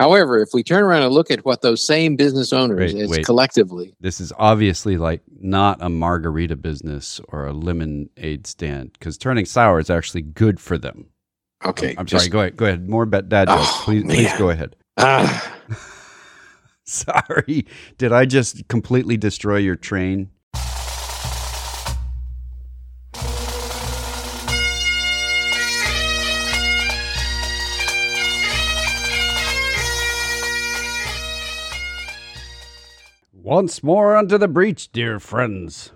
However, if we turn around and look at what those same business owners Wait, wait. collectively, This is obviously like not a margarita business or a lemonade stand because turning sour is actually good for them. okay, I'm just- sorry. Go ahead. Go ahead. More bet dad jokes. Oh, please, please go ahead. Ah, Sorry. Did I just completely destroy your train? Once more unto the breach, dear friends.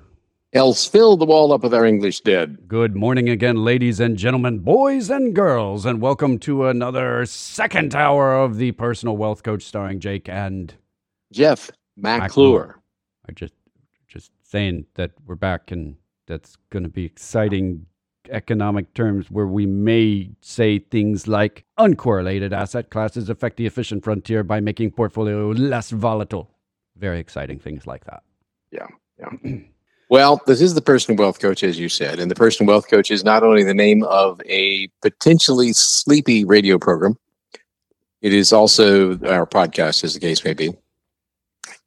else fill the wall up with our English dead. Good morning again, ladies and gentlemen, boys and girls, and welcome to another second hour of the Personal Wealth Coach starring Jake and Jeff McClure. I just just saying that we're back and that's going to be exciting economic terms where we may say things like uncorrelated asset classes affect the efficient frontier by making portfolio less volatile. Very exciting things like that. Yeah. Yeah. Well, this is the Personal Wealth Coach, as you said, and the Personal Wealth Coach is not only the name of a potentially sleepy radio program, it is also our podcast, as the case may be.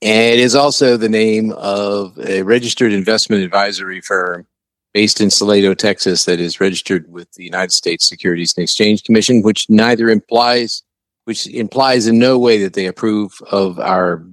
And it is also the name of a registered investment advisory firm based in Salado, Texas, that is registered with the United States Securities and Exchange Commission, which neither implies, which implies in no way that they approve of our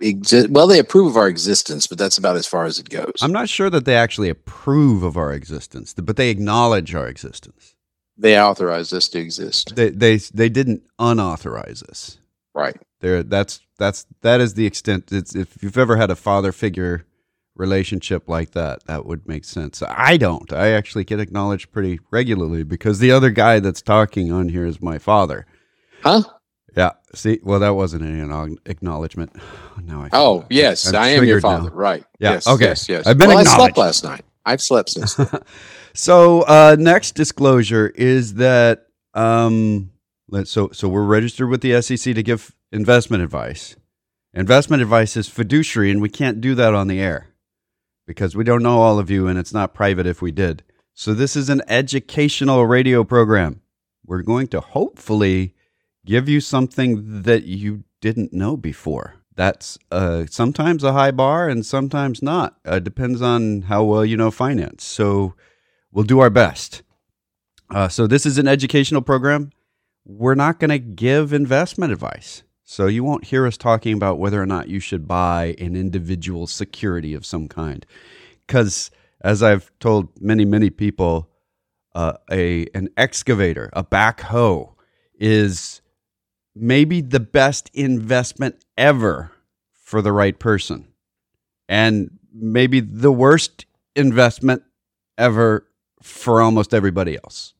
exist. Well, they approve of our existence, but that's about as far as it goes. I'm not sure that they actually approve of our existence, but they acknowledge our existence. they authorize us to exist. They they they didn't unauthorize us. Right. There that's that's that is the extent it's if you've ever had a father figure relationship like that, that would make sense. I don't. I actually get acknowledged pretty regularly because the other guy that's talking on here is my father. Huh? Yeah. See, well, that wasn't an acknowledgement. Now I. Oh, that. yes, I'm I am your triggered now. father. Right. Yeah, Yes. okay. Yes. Yes. I've been well, I slept last night. I've slept since. So uh, next disclosure is that um, so so we're registered with the SEC to give investment advice. Investment advice is fiduciary, and we can't do that on the air because we don't know all of you, and it's not private if we did. So this is an educational radio program. We're going to hopefully give you something that you didn't know before. That's uh, sometimes a high bar and sometimes not. Uh, depends on how well you know finance. So we'll do our best. Uh, so this is an educational program. We're not going to give investment advice. So you won't hear us talking about whether or not you should buy an individual security of some kind. Because as I've told many, many people, uh, a an excavator, a backhoe, is maybe the best investment ever for the right person, and maybe the worst investment ever for almost everybody else.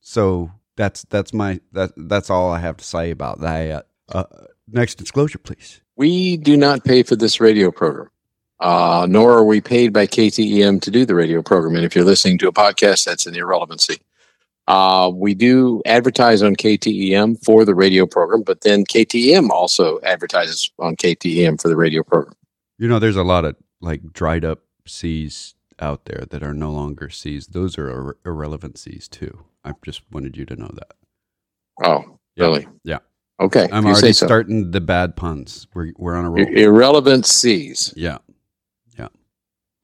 So that's that's my that that's all I have to say about that. Uh, next disclosure, please. we do not pay for this radio program, uh, nor are we paid by KTEM to do the radio program. And if you're listening to a podcast, that's an irrelevancy. Uh, we do advertise on KTEM for the radio program, but then KTEM also advertises on KTEM for the radio program. You know, there's a lot of like dried up seas out there that are no longer seas. Those are ir- irrelevant seas too. I just wanted you to know that. Oh, Yeah. really? Yeah. Okay. I'm if you say already so. starting the bad puns. We're we're on a roll. Ir- irrelevant C's. Yeah.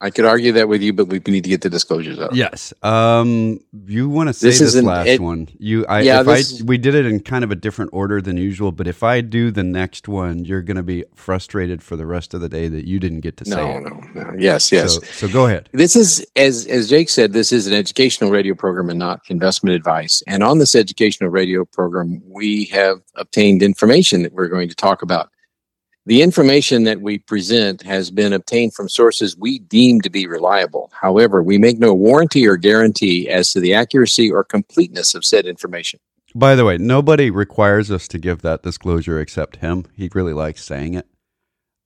I could argue that with you, but we need to get the disclosures out. Yes. Um. You want to say This this, last ed- one? You. I. Yeah, If I. We did it in kind of a different order than usual, but if I do the next one, you're going to be frustrated for the rest of the day that you didn't get to say No, it. no, no. Yes, yes. So, so go ahead. This is as as Jake said, this is an educational radio program and not investment advice. And on this educational radio program, we have obtained information that we're going to talk about. The information that we present has been obtained from sources we deem to be reliable. However, we make no warranty or guarantee as to the accuracy or completeness of said information. By the way, nobody requires us to give that disclosure except him. He really likes saying it.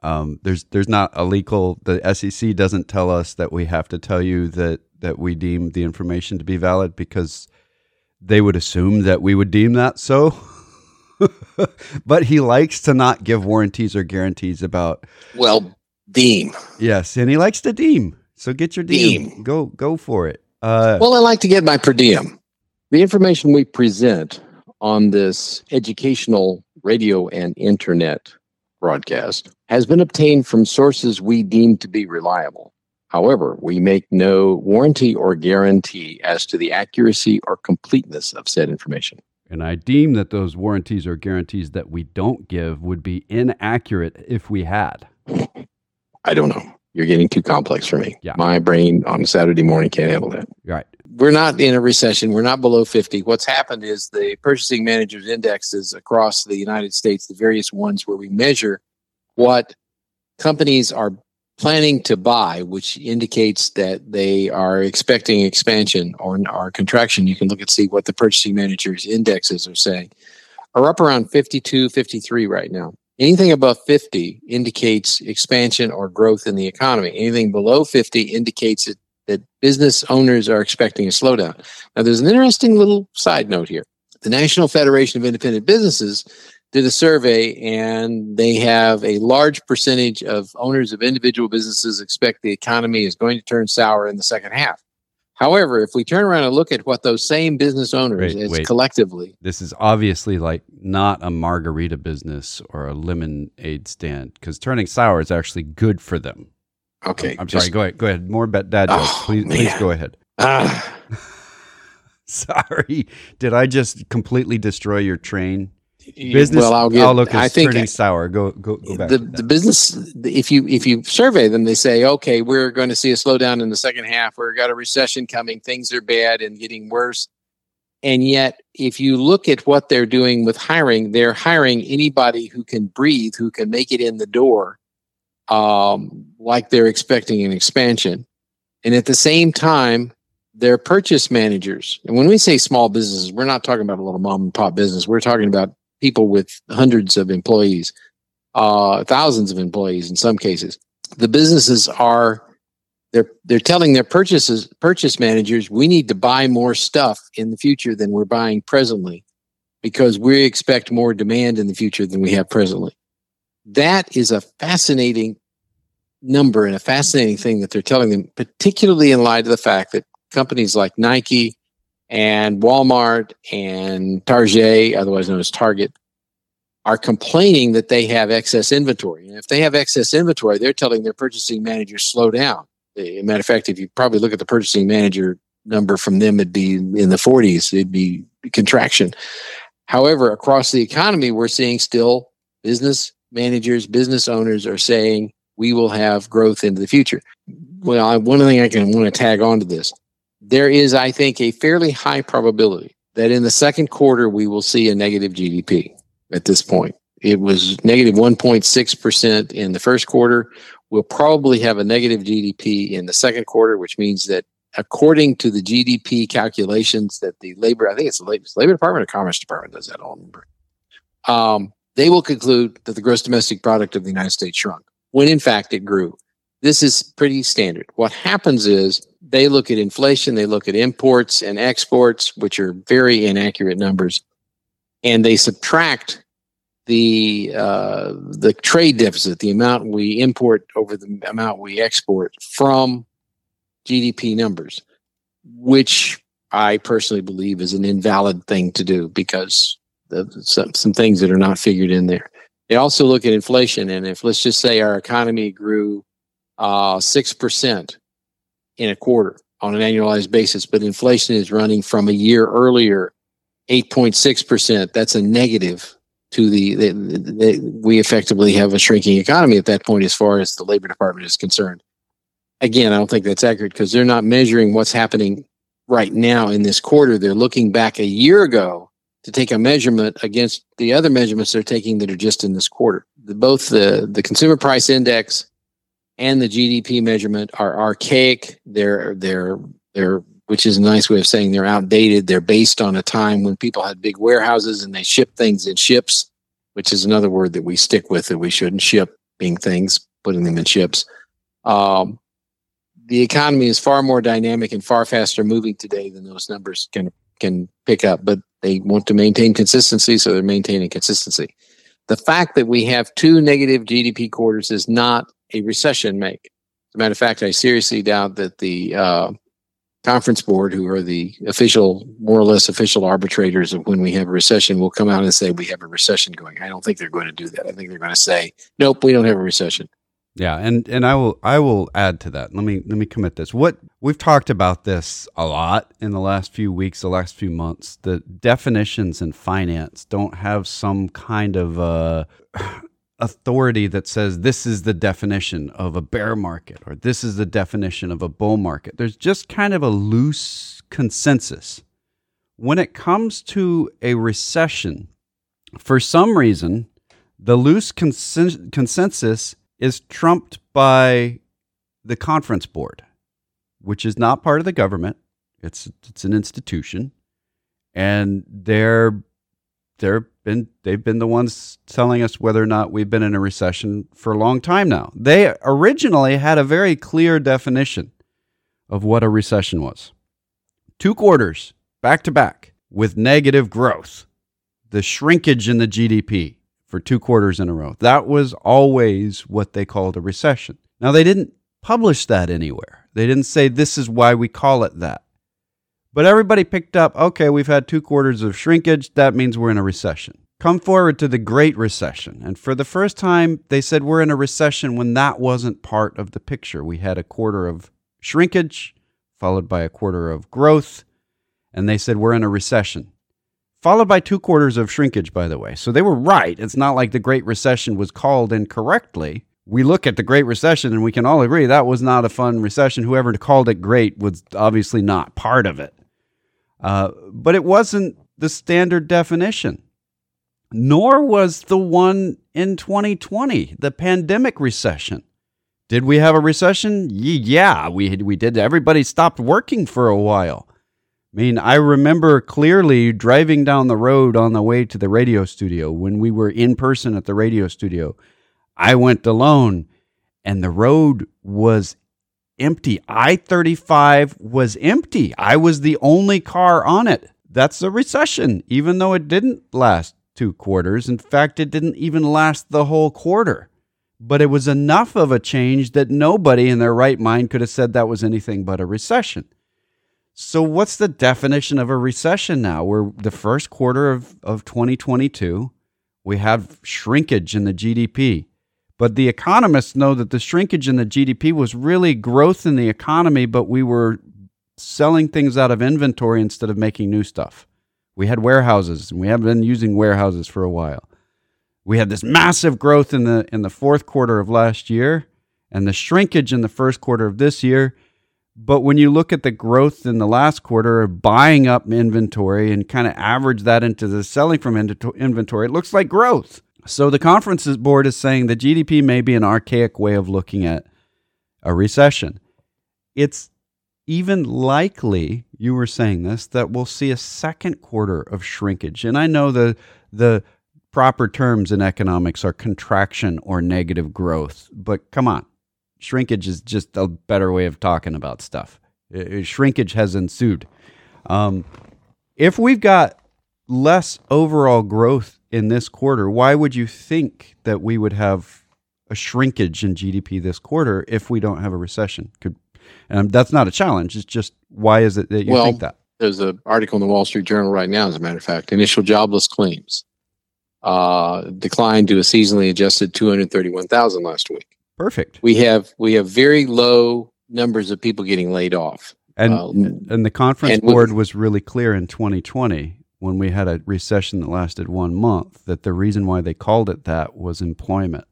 Um, there's there's not a legal. The SEC doesn't tell us that we have to tell you that that we deem the information to be valid because they would assume that we would deem that so. but he likes to not give warranties or guarantees about Well, deem. yes, and he likes to deem. So get your deem. Deem. Go go for it. Uh, Well, I like to get my per diem. The information we present on this educational radio and internet broadcast, has been obtained from sources we deem to be reliable. However, we make no warranty or guarantee as to the accuracy or completeness of said information. And I deem that those warranties or guarantees that we don't give would be inaccurate if we had. I don't know. You're getting too complex for me. Yeah. My brain on a Saturday morning can't handle that. Right. We're not in a recession. We're not below 50. What's happened is the purchasing managers indexes across the United States, the various ones where we measure what companies are planning to buy, which indicates that they are expecting expansion or, or contraction. You can look and see what the purchasing managers indexes are saying, are up around 52, 53 right now. Anything above 50 indicates expansion or growth in the economy. Anything below 50 indicates that, that business owners are expecting a slowdown. Now, there's an interesting little side note here. The National Federation of Independent Businesses did a survey, and they have a large percentage of owners of individual businesses expect the economy is going to turn sour in the second half. However, if we turn around and look at what those same business owners Wait, wait. collectively, This is obviously like not a margarita business or a lemonade stand because turning sour is actually good for them. okay, I'm just- sorry. Go ahead. Go ahead. More bad dad jokes. Oh, please, please go ahead. Ah, Sorry. Did I just completely destroy your train? Business well, I'll give. outlook I think turning sour. Go go go back. the, the business if you if you survey them they say okay we're going to see a slowdown in the second half we've got a recession coming things are bad and getting worse and yet if you look at what they're doing with hiring they're hiring anybody who can breathe who can make it in the door um, like they're expecting an expansion and at the same time they're purchase managers and when we say small businesses we're not talking about a little mom and pop business we're talking about people with hundreds of employees uh, thousands of employees in some cases. The businesses are they're they're telling their purchases purchase managers we need to buy more stuff in the future than we're buying presently because we expect more demand in the future than we have presently. That is a fascinating number and a fascinating thing that they're telling them, particularly in light of the fact that companies like Nike and Walmart and Target, otherwise known as Target, are complaining that they have excess inventory. And if they have excess inventory, they're telling their purchasing managers slow down. Eh, a matter of fact, if you probably look at the purchasing manager number from them, it'd be in the 40s. It'd be contraction. However, across the economy, we're seeing still business managers, business owners are saying we will have growth into the future. Well, I, one thing I can want to tag on to this there is, I think, a fairly high probability that in the second quarter we will see a negative GDP at this point. It was negative 1.6% in the first quarter. We'll probably have a negative GDP in the second quarter, which means that according to the GDP calculations that the labor, I think it's the labor, labor department or commerce department does that, I don't remember. Um, they will conclude that the gross domestic product of the United States shrunk when in fact it grew. This is pretty standard. What happens is they look at inflation, they look at imports and exports, which are very inaccurate numbers, and they subtract the uh, the trade deficit, the amount we import over the amount we export from GDP numbers, which I personally believe is an invalid thing to do because of some, some things that are not figured in there. They also look at inflation, and if let's just say our economy grew uh, six percent in a quarter on an annualized basis, but inflation is running from a year earlier, eight point six percent. That's a negative to the, the, the. We effectively have a shrinking economy at that point, as far as the labor department is concerned. Again, I don't think that's accurate because they're not measuring what's happening right now in this quarter. They're looking back a year ago to take a measurement against the other measurements they're taking that are just in this quarter. The, both the, the consumer price index and the GDP measurement are archaic. They're they're they're which is a nice way of saying they're outdated. They're based on a time when people had big warehouses and they shipped things in ships, which is another word that we stick with that we shouldn't ship being things, putting them in ships. Um, the economy is far more dynamic and far faster moving today than those numbers can can pick up. But they want to maintain consistency, so they're maintaining consistency. The fact that we have two negative GDP quarters is not a recession make. As a matter of fact, I seriously doubt that the uh, conference board, who are the official, more or less official arbitrators of when we have a recession, will come out and say we have a recession going. I don't think they're going to do that. I think they're going to say, nope, we don't have a recession. Yeah, and and I will I will add to that. Let me let me commit this. What we've talked about this a lot in the last few weeks, the last few months. The definitions in finance don't have some kind of uh, authority that says this is the definition of a bear market or this is the definition of a bull market. There's just kind of a loose consensus. When it comes to a recession, for some reason, the loose consen- consensus is trumped by the conference board, which is not part of the government. It's it's an institution, and they're they're been they've been the ones telling us whether or not we've been in a recession for a long time now. They originally had a very clear definition of what a recession was. Two quarters back to back with negative growth. The shrinkage in the GDP for two quarters in a row. That was always what they called a recession. Now, they didn't publish that anywhere. They didn't say this is why we call it that. But everybody picked up okay, we've had two quarters of shrinkage. That means we're in a recession. Come forward to the Great Recession. And for the first time, they said we're in a recession when that wasn't part of the picture. We had a quarter of shrinkage, followed by a quarter of growth. And they said we're in a recession followed by two quarters of shrinkage, by the way. So they were right. It's not like the Great Recession was called incorrectly. We look at the Great Recession and we can all agree that was not a fun recession. Whoever called it great was obviously not part of it. Uh, but it wasn't the standard definition, nor was the one in 2020, the pandemic recession. Did we have a recession? Yeah, we, we did. Everybody stopped working for a while. I mean, I remember clearly driving down the road on the way to the radio studio when we were in person at the radio studio. I went alone and the road was empty. I 35 was empty. I was the only car on it. That's a recession, even though it didn't last two quarters. In fact, it didn't even last the whole quarter. But it was enough of a change that nobody in their right mind could have said that was anything but a recession. So, what's the definition of a recession now? We're the first quarter of, of 2022. We have shrinkage in the GDP. But the economists know that the shrinkage in the GDP was really growth in the economy, but we were selling things out of inventory instead of making new stuff. We had warehouses, and we have been using warehouses for a while. We had this massive growth in the in the fourth quarter of last year, and the shrinkage in the first quarter of this year but when you look at the growth in the last quarter, of buying up inventory and kind of average that into the selling from inventory, it looks like growth. So the conferences board is saying the GDP may be an archaic way of looking at a recession. It's even likely, you were saying this, that we'll see a second quarter of shrinkage. And I know the the proper terms in economics are contraction or negative growth, but come on shrinkage is just a better way of talking about stuff. shrinkage has ensued. Um, if we've got less overall growth in this quarter, why would you think that we would have a shrinkage in GDP this quarter if we don't have a recession? Could and that's not a challenge. It's just why is it that you well, think that? There's an article in the Wall Street Journal right now, as a matter of fact. Initial jobless claims uh, declined to a seasonally adjusted 231,000 last week. Perfect. We have we have very low numbers of people getting laid off. And uh, and the conference and board was really clear in 2020 when we had a recession that lasted one month that the reason why they called it that was employment.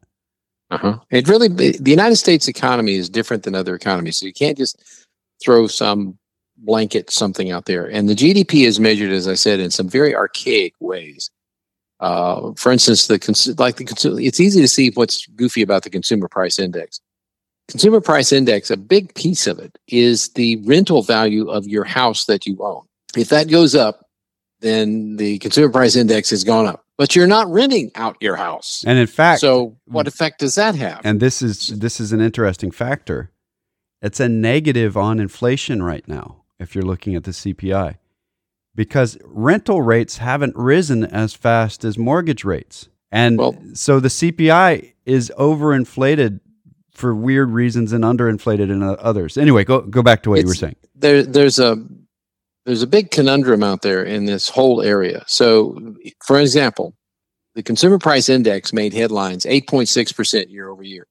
Uh-huh. It really the United States economy is different than other economies, so you can't just throw some blanket something out there. And the GDP is measured, as I said, in some very archaic ways. Uh, for instance, the cons- like the consumer, it's easy to see what's goofy about the consumer price index. Consumer price index, a big piece of it is the rental value of your house that you own. If that goes up, then the consumer price index has gone up. But you're not renting out your house. And in fact, so what effect does that have? And this is this is an interesting factor. It's a negative on inflation right now if you're looking at the CPI because rental rates haven't risen as fast as mortgage rates. And well, so the CPI is overinflated for weird reasons and underinflated in others. Anyway, go go back to what you were saying. There, there's a there's a big conundrum out there in this whole area. So, for example, the consumer price index made headlines 8.6% year over year.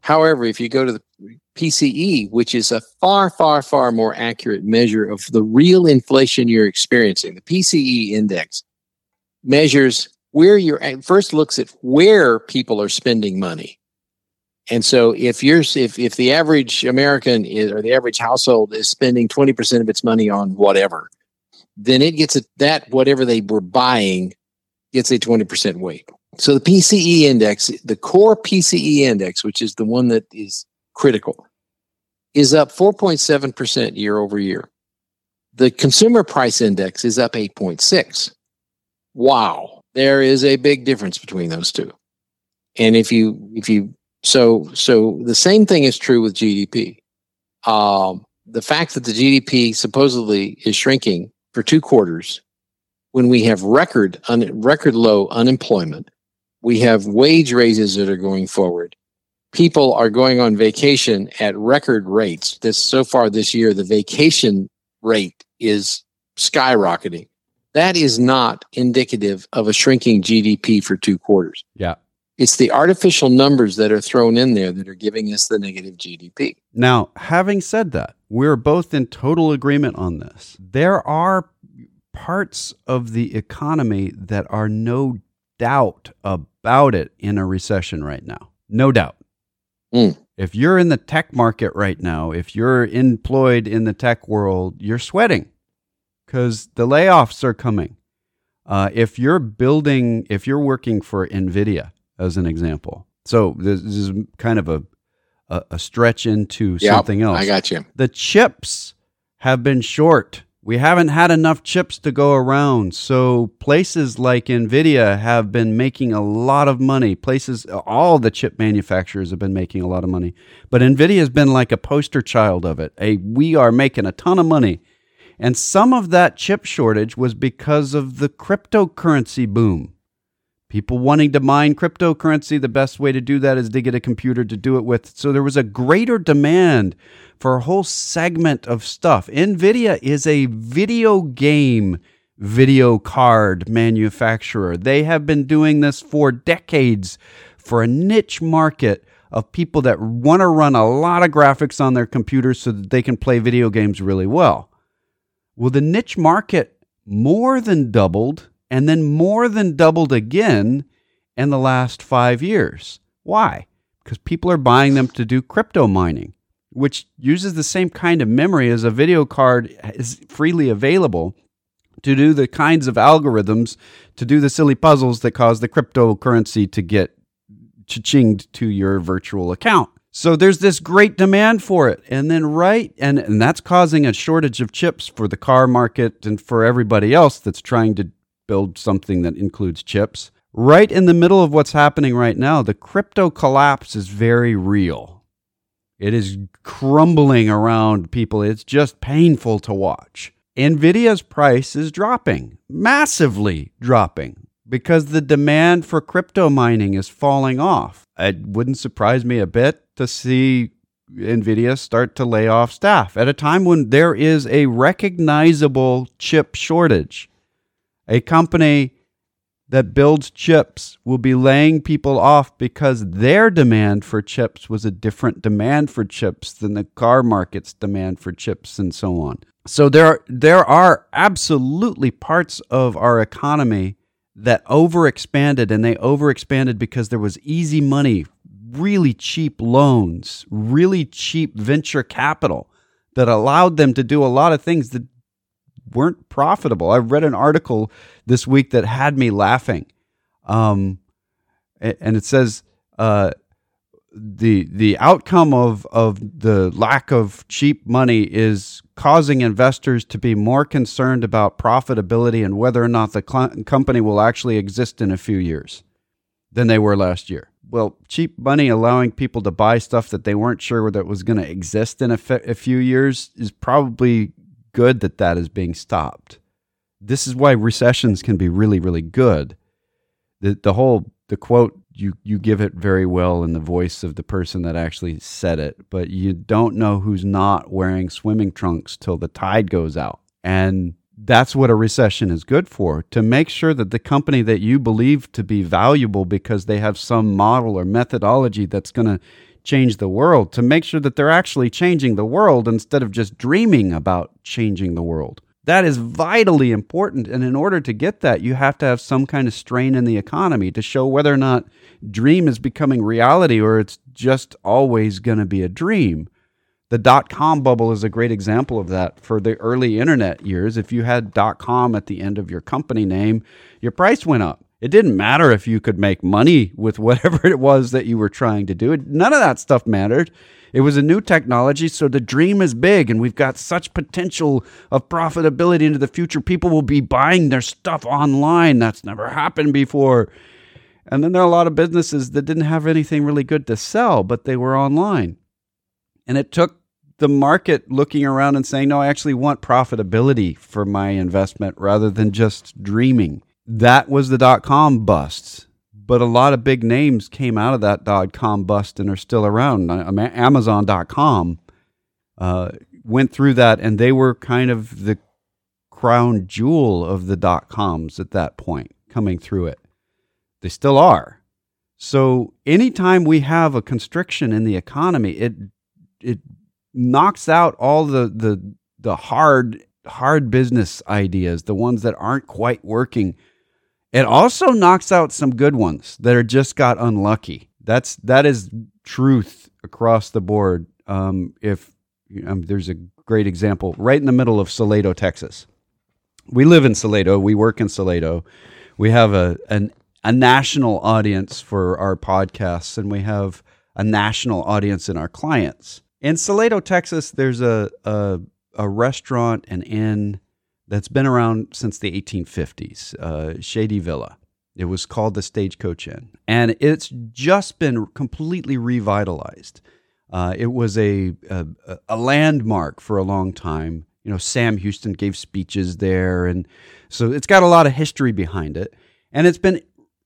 However, if you go to the PCE, which is a far, far, far more accurate measure of the real inflation you're experiencing, the PCE index measures where you're first looks at where people are spending money. And so if you're if if the average American is or the average household is spending 20% of its money on whatever, then it gets a, that whatever they were buying gets a 20% weight. So the PCE index, the core PCE index, which is the one that is critical, is up 4.7% year over year. The consumer price index is up 8.6. Wow. There is a big difference between those two. And if you if you so so the same thing is true with GDP. Um, the fact that the GDP supposedly is shrinking for two quarters when we have record un, record low unemployment, we have wage raises that are going forward. People are going on vacation at record rates. This so far this year, the vacation rate is skyrocketing. That is not indicative of a shrinking GDP for two quarters. Yeah. It's the artificial numbers that are thrown in there that are giving us the negative GDP. Now, having said that, we're both in total agreement on this. There are parts of the economy that are no doubt about it in a recession right now. No doubt. Mm. If you're in the tech market right now, if you're employed in the tech world, you're sweating because the layoffs are coming. Uh, if you're building, if you're working for NVIDIA, as an example, so this is kind of a, a, a stretch into yep, something else. I got you. The chips have been short we haven't had enough chips to go around. So places like Nvidia have been making a lot of money. Places all the chip manufacturers have been making a lot of money. But Nvidia has been like a poster child of it. A we are making a ton of money. And some of that chip shortage was because of the cryptocurrency boom. People wanting to mine cryptocurrency, the best way to do that is to get a computer to do it with. So there was a greater demand for a whole segment of stuff. NVIDIA is a video game video card manufacturer. They have been doing this for decades for a niche market of people that want to run a lot of graphics on their computers so that they can play video games really well. Well, the niche market more than doubled and then more than doubled again in the last five years. Why? Because people are buying them to do crypto mining, which uses the same kind of memory as a video card is freely available to do the kinds of algorithms to do the silly puzzles that cause the cryptocurrency to get chinged to your virtual account. So there's this great demand for it. And then right and, and that's causing a shortage of chips for the car market and for everybody else that's trying to build something that includes chips. Right in the middle of what's happening right now, the crypto collapse is very real. It is crumbling around people. It's just painful to watch. Nvidia's price is dropping, massively dropping, because the demand for crypto mining is falling off. It wouldn't surprise me a bit to see NVIDIA start to lay off staff at a time when there is a recognizable chip shortage. A company that builds chips will be laying people off because their demand for chips was a different demand for chips than the car market's demand for chips and so on. So there are, there are absolutely parts of our economy that overexpanded and they overexpanded because there was easy money, really cheap loans, really cheap venture capital that allowed them to do a lot of things that weren't profitable. I read an article this week that had me laughing, um, and it says uh, the the outcome of of the lack of cheap money is causing investors to be more concerned about profitability and whether or not the cl- company will actually exist in a few years than they were last year. Well, cheap money allowing people to buy stuff that they weren't sure that was going to exist in a, a few years is probably good that that is being stopped. This is why recessions can be really, really good. The, the whole the quote you you give it very well in the voice of the person that actually said it, but you don't know who's not wearing swimming trunks till the tide goes out. And that's what a recession is good for to make sure that the company that you believe to be valuable because they have some model or methodology that's going to change the world, to make sure that they're actually changing the world instead of just dreaming about changing the world. That is vitally important. And in order to get that, you have to have some kind of strain in the economy to show whether or not dream is becoming reality or it's just always going to be a dream. The dot com bubble is a great example of that for the early internet years. If you had dot com at the end of your company name, your price went up. It didn't matter if you could make money with whatever it was that you were trying to do. None of that stuff mattered. It was a new technology, so the dream is big, and we've got such potential of profitability into the future. People will be buying their stuff online. That's never happened before. And then there are a lot of businesses that didn't have anything really good to sell, but they were online. And it took the market looking around and saying, no, I actually want profitability for my investment rather than just dreaming. That was the dot com busts. But a lot of big names came out of that dot com bust and are still around. Amazon.com uh, went through that, and they were kind of the crown jewel of the dot coms at that point, coming through it. They still are. So anytime we have a constriction in the economy, it it knocks out all the the the hard hard business ideas, the ones that aren't quite working. It also knocks out some good ones that are just got unlucky. That's that is truth across the board. Um, if um, there's a great example right in the middle of Salado, Texas. We live in Salado. We work in Salado. We have a an, a national audience for our podcasts, and we have a national audience in our clients. In Salado, Texas, there's a, a, a restaurant, an inn that's been around since the 1850s, uh, Shady Villa. It was called the Stagecoach Inn, and it's just been completely revitalized. Uh, it was a, a, a landmark for a long time. You know, Sam Houston gave speeches there, and so it's got a lot of history behind it. And it's been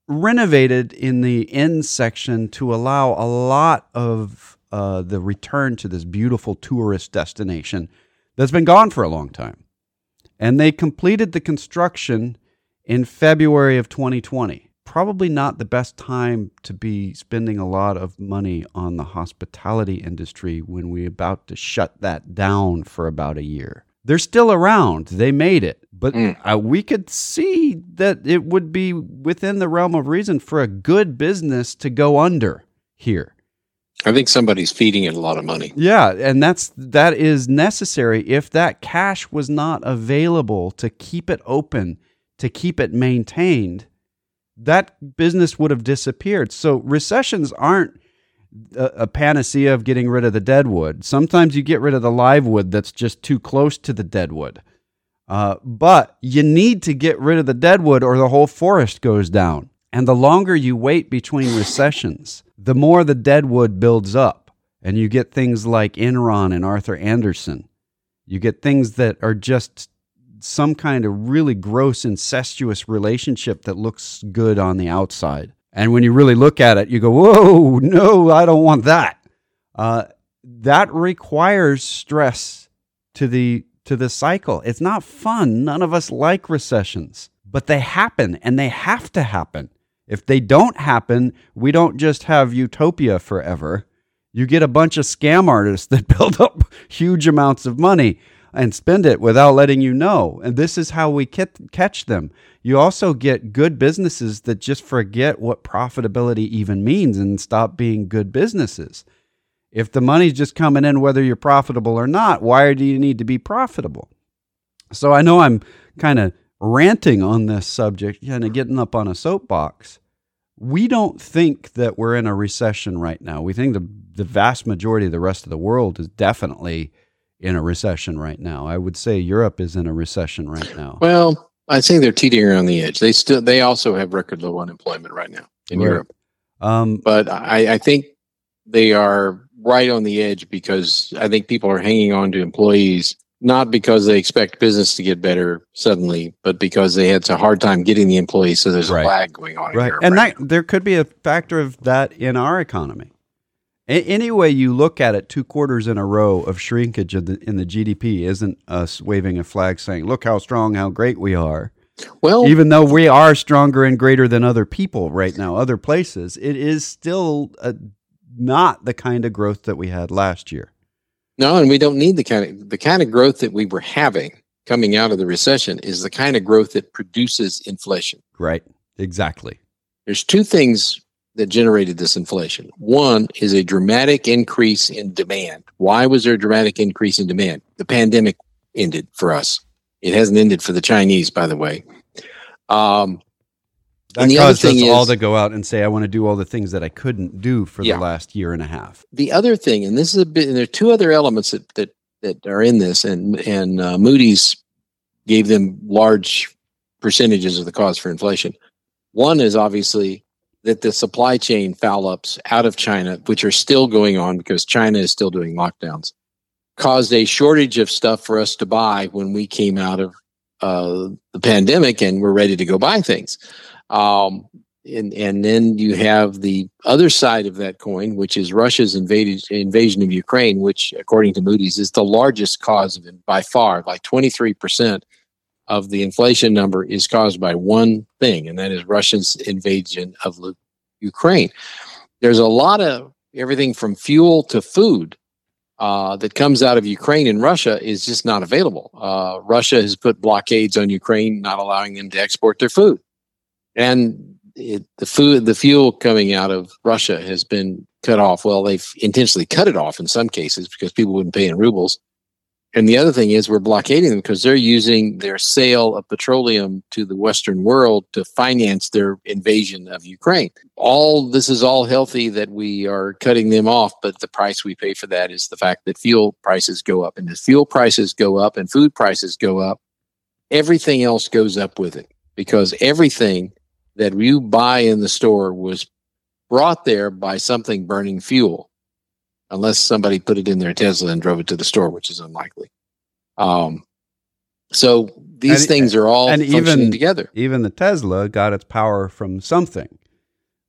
renovated in the inn section to allow a lot of uh, the return to this beautiful tourist destination that's been gone for a long time. And they completed the construction in February of 2020. Probably not the best time to be spending a lot of money on the hospitality industry when we're about to shut that down for about a year. They're still around. They made it. But mm. uh, we could see that it would be within the realm of reason for a good business to go under here. I think somebody's feeding it a lot of money. Yeah, and that's that is necessary if that cash was not available to keep it open, to keep it maintained, that business would have disappeared. So recessions aren't a, a panacea of getting rid of the dead wood. Sometimes you get rid of the live wood that's just too close to the dead wood. Uh, but you need to get rid of the dead wood or the whole forest goes down. And the longer you wait between recessions, the more the deadwood builds up. And you get things like Enron and Arthur Andersen. You get things that are just some kind of really gross, incestuous relationship that looks good on the outside. And when you really look at it, you go, whoa, no, I don't want that. Uh, that requires stress to the to the cycle. It's not fun. None of us like recessions, but they happen and they have to happen. If they don't happen, we don't just have utopia forever. You get a bunch of scam artists that build up huge amounts of money and spend it without letting you know. And this is how we catch them. You also get good businesses that just forget what profitability even means and stop being good businesses. If the money's just coming in, whether you're profitable or not, why do you need to be profitable? So I know I'm kind of ranting on this subject, kind of getting up on a soapbox. We don't think that we're in a recession right now. We think the, the vast majority of the rest of the world is definitely in a recession right now. I would say Europe is in a recession right now. Well, I think they're teetering on the edge. They still they also have record low unemployment right now in right. Europe. Um, but I, I think they are right on the edge because I think people are hanging on to employees not because they expect business to get better suddenly, but because they had a hard time getting the employees. So there's Right. a lag going on. right and right that there could be a factor of that in our economy a- any way you look at it two quarters in a row of shrinkage in the, in the gdp isn't us waving a flag saying look how strong how great we are. Well, even though we are stronger and greater than other people right now other places it is still a, not the kind of growth that we had last year no, and we don't need the kind of the kind of growth that we were having coming out of the recession is the kind of growth that produces inflation. right exactly There's two things that generated this inflation. One is a dramatic increase in demand. Why was there a dramatic increase in demand? The pandemic ended for us. It hasn't ended for the Chinese, by the way. Um, that And the other caused us thing all is- to go out and say i want to do all the things that i couldn't do for Yeah. the last year and a half the other thing, and this is a bit, and there are two other elements that that, that are in this, and and uh, Moody's gave them large percentages of the cause for inflation. One is obviously that the supply chain foul ups out of China, which are still going on because China is still doing lockdowns, caused a shortage of stuff for us to buy when we came out of uh, the pandemic and we're ready to go buy things. Um, and and then you have the other side of that coin, which is Russia's invaded, invasion of Ukraine, which, according to Moody's, is the largest cause of it by far. Like twenty three percent of the inflation number is caused by one thing, and that is Russia's invasion of Ukraine. There's a lot of everything from fuel to food uh, that comes out of Ukraine and Russia is just not available. Uh, Russia has put blockades on Ukraine, not allowing them to export their food, and it, the food, the fuel coming out of Russia has been cut off. Well, they've intentionally cut it off in some cases because people wouldn't pay in rubles. And the other thing is we're blockading them because they're using their sale of petroleum to the Western world to finance their invasion of Ukraine. All this is all healthy that we are cutting them off, but the price we pay for that is the fact that fuel prices go up. And as fuel prices go up and food prices go up, everything else goes up with it because everything that you buy in the store was brought there by something burning fuel, unless somebody put it in their Tesla and drove it to the store, which is unlikely. Um, so these And- things are all and functioning even- together. even the tesla got its power from something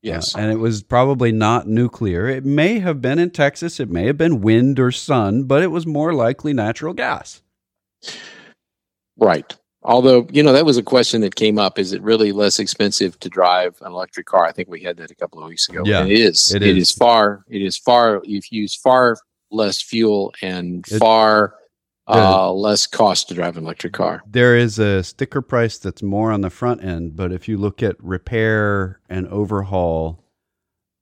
Yes. Uh, and it was probably not nuclear. It may have been in Texas. It may have been wind or sun, but it was more likely natural gas. Right. Although, you know, that was a question that came up. Is it really less expensive to drive an electric car? I think we had that a couple of weeks ago. Yeah, it is. it it is. is far, it is far, you've used far less fuel and It- far uh, less cost to drive an electric car. There is a sticker price that's more on the front end, but if you look at repair and overhaul,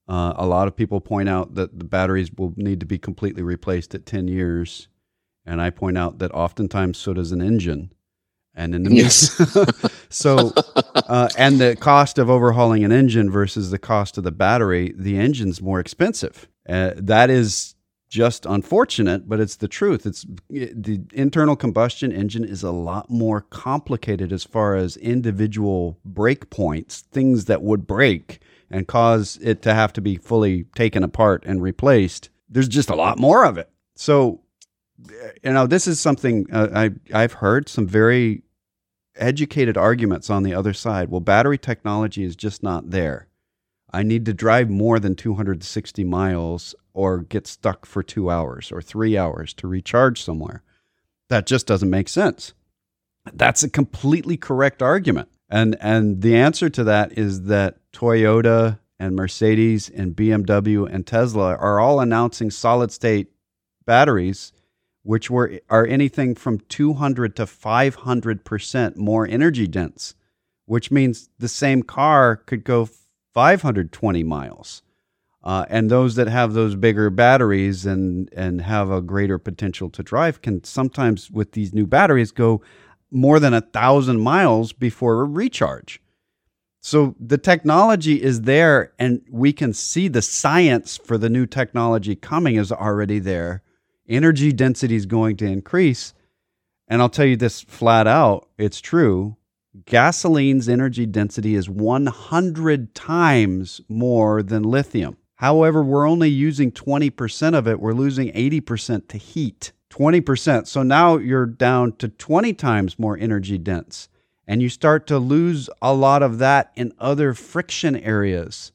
uh, a lot of people point out that the batteries will need to be completely replaced at 10 years. And I point out that oftentimes so does an engine. And in the Yes. so uh, and the cost of overhauling an engine versus the cost of the battery, the engine's more expensive. Uh, that is just unfortunate, but it's the truth. It's the internal combustion engine is a lot more complicated as far as individual break points, things that would break and cause it to have to be fully taken apart and replaced. There's just a lot more of it. So, you know, this is something uh, I I've heard some very educated arguments on the other side. Well, battery technology is just not there. I need to drive more than 260 miles or get stuck for two hours or three hours to recharge somewhere. That just doesn't make sense. That's a completely correct argument. And, and the answer to that is that Toyota and Mercedes and BMW and Tesla are all announcing solid state batteries which were are anything from 200 to 500% more energy dense, which means the same car could go 520 miles. Uh, and those that have those bigger batteries and and have a greater potential to drive can sometimes with these new batteries go more than a thousand miles before a recharge. So the technology is there, and we can see the science for the new technology coming is already there energy density is going to increase. And I'll tell you this flat out it's true. Gasoline's energy density is 100 times more than lithium. However, we're only using 20% of it, we're losing 80% to heat. 20%. So now you're down to 20 times more energy dense. And you start to lose a lot of that in other friction areas.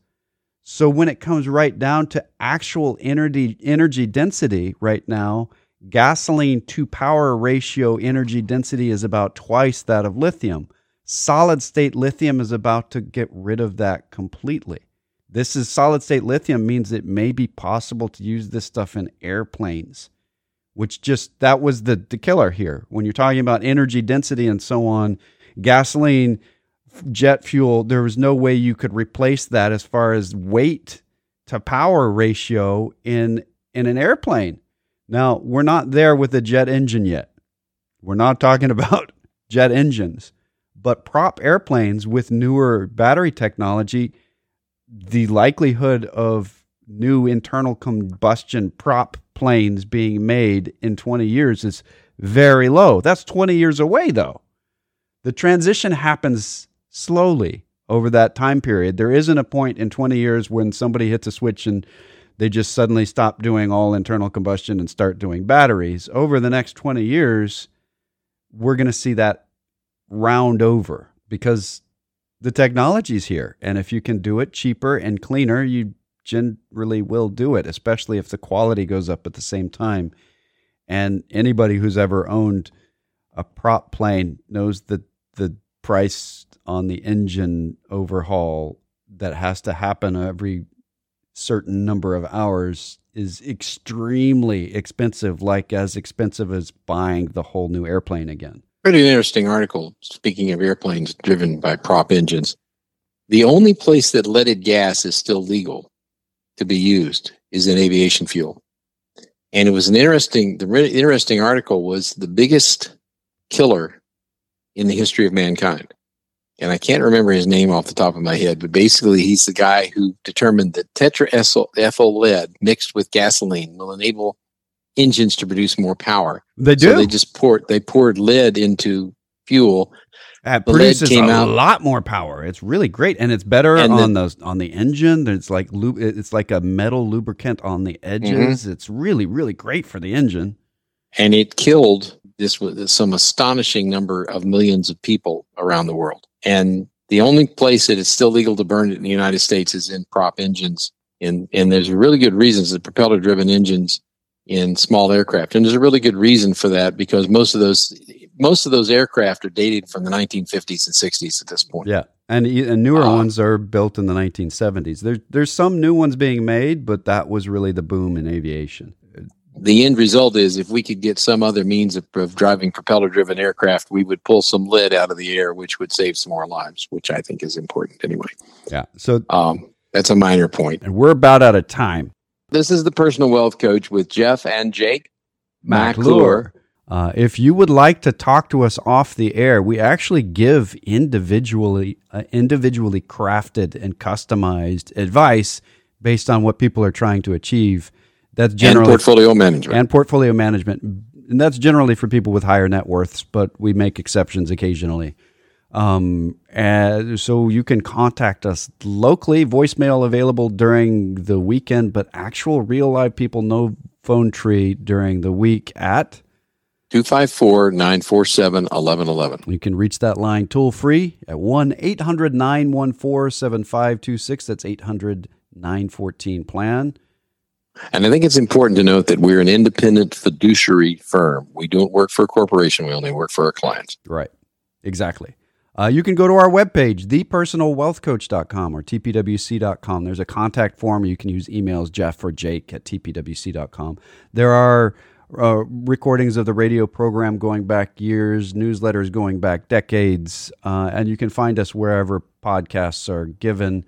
So when it comes right down to actual energy energy density right now, gasoline to power ratio energy density is about twice that of lithium. Solid state lithium is about to get rid of that completely. This is solid state lithium means it may be possible to use this stuff in airplanes, which just that was the, the killer here. When you're talking about energy density and so on, gasoline, jet fuel, there was no way you could replace that as far as weight to power ratio in in an airplane. Now, we're not there with the jet engine yet. We're not talking about jet engines, but prop airplanes with newer battery technology the likelihood of new internal combustion prop planes being made in 20 years is very low. That's 20 years away, though. The transition happens slowly over that time period. There isn't a point in 20 years when somebody hits a switch and they just suddenly stop doing all internal combustion and start doing batteries. Over the next 20 years, we're going to see that round over because the technology's here. And if you can do it cheaper and cleaner, you generally will do it, especially if the quality goes up at the same time. And anybody who's ever owned a prop plane knows that the price on the engine overhaul that has to happen every certain number of hours is extremely expensive, like as expensive as buying the whole new airplane again. Pretty interesting article. Speaking of airplanes driven by prop engines, the only place that leaded gas is still legal to be used is in aviation fuel. And it was an interesting, the interesting article was the biggest killer in the history of mankind. And I can't remember his name off the top of my head, but basically he's the guy who determined that tetraethyl lead mixed with gasoline will enable engines to produce more power. They do. So they just poured they poured lead into fuel. It produces a out. lot more power. It's really great, and it's better and on the, on the engine. It's like it's like a metal lubricant on the edges. Mm-hmm. It's really really great for the engine. And it killed this was some astonishing number of millions of people around the world. And the only place that it's still legal to burn it in the United States is in prop engines. And and there's really good reasons that propeller driven engines in small aircraft. And there's a really good reason for that because most of those most of those aircraft are dated from the 1950s and 60s at this point. Yeah. And, and newer uh, ones are built in the 1970s. There's there's some new ones being made, but that was really the boom in aviation. The end result is if we could get some other means of, of driving propeller driven aircraft, we would pull some lead out of the air, which would save some more lives, which I think is important anyway. Yeah. So um, that's a minor point. And we're about out of time. This is the personal wealth coach with Jeff and Jake McClure. Uh, if you would like to talk to us off the air, we actually give individually uh, individually crafted and customized advice based on what people are trying to achieve. That's generally and portfolio management and portfolio management, and that's generally for people with higher net worths, but we make exceptions occasionally. Um, and so you can contact us locally, voicemail available during the weekend, but actual real live people, no phone tree during the week at 254 947 1111. You can reach that line toll free at 1 800 914 7526. That's 800 914 plan. And I think it's important to note that we're an independent fiduciary firm. We don't work for a corporation, we only work for our clients. Right. Exactly. Uh, you can go to our webpage, thepersonalwealthcoach.com or tpwc.com. There's a contact form. You can use emails, Jeff or Jake at tpwc.com. There are uh, recordings of the radio program going back years, newsletters going back decades, uh, and you can find us wherever podcasts are given.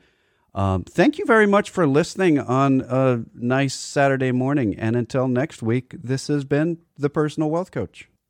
Um, thank you very much for listening on a nice Saturday morning. And until next week, this has been The Personal Wealth Coach.